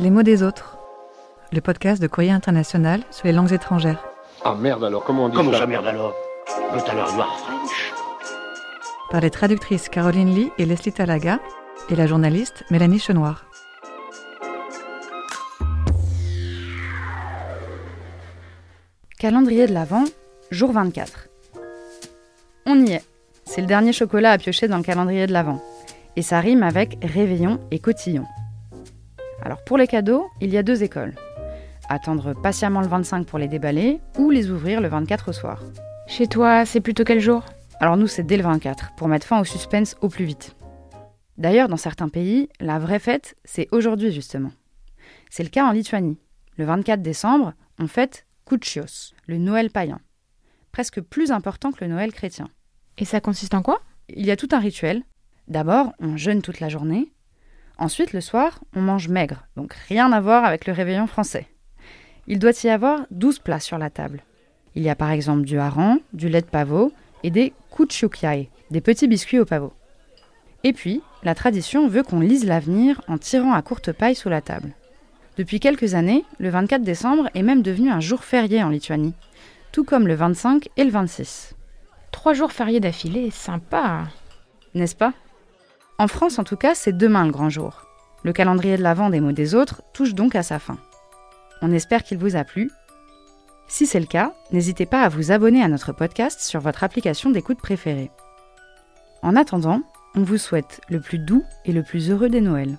Les mots des autres, le podcast de Courrier International sur les langues étrangères. Ah merde alors, comment on dit Comment ça ça merde alors alors French Par les traductrices Caroline Lee et Leslie Talaga et la journaliste Mélanie Chenoir. Calendrier de l'Avent, jour 24. On y est. C'est le dernier chocolat à piocher dans le calendrier de l'Avent. Et ça rime avec réveillon et cotillon. Alors pour les cadeaux, il y a deux écoles. Attendre patiemment le 25 pour les déballer ou les ouvrir le 24 au soir. Chez toi, c'est plutôt quel jour? Alors nous, c'est dès le 24, pour mettre fin au suspense au plus vite. D'ailleurs, dans certains pays, la vraie fête, c'est aujourd'hui justement. C'est le cas en Lituanie. Le 24 décembre, on fête Kūčios, le Noël païen. Presque plus important que le Noël chrétien. Et ça consiste en quoi? Il y a tout un rituel. D'abord, on jeûne toute la journée. Ensuite, le soir, on mange maigre, donc rien à voir avec le réveillon français. Il doit y avoir 12 plats sur la table. Il y a par exemple du hareng, du lait de pavot et des kuchukiai, des petits biscuits au pavot. Et puis, la tradition veut qu'on lise l'avenir en tirant à courte paille sous la table. Depuis quelques années, le 24 décembre est même devenu un jour férié en Lituanie, tout comme le 25 et le 26. Trois jours fériés d'affilée, sympa. N'est-ce pas? En France, en tout cas, c'est demain le grand jour. Le calendrier de l'Avent des mots des autres touche donc à sa fin. On espère qu'il vous a plu. Si c'est le cas, n'hésitez pas à vous abonner à notre podcast sur votre application d'écoute préférée. En attendant, on vous souhaite le plus doux et le plus heureux des Noëls.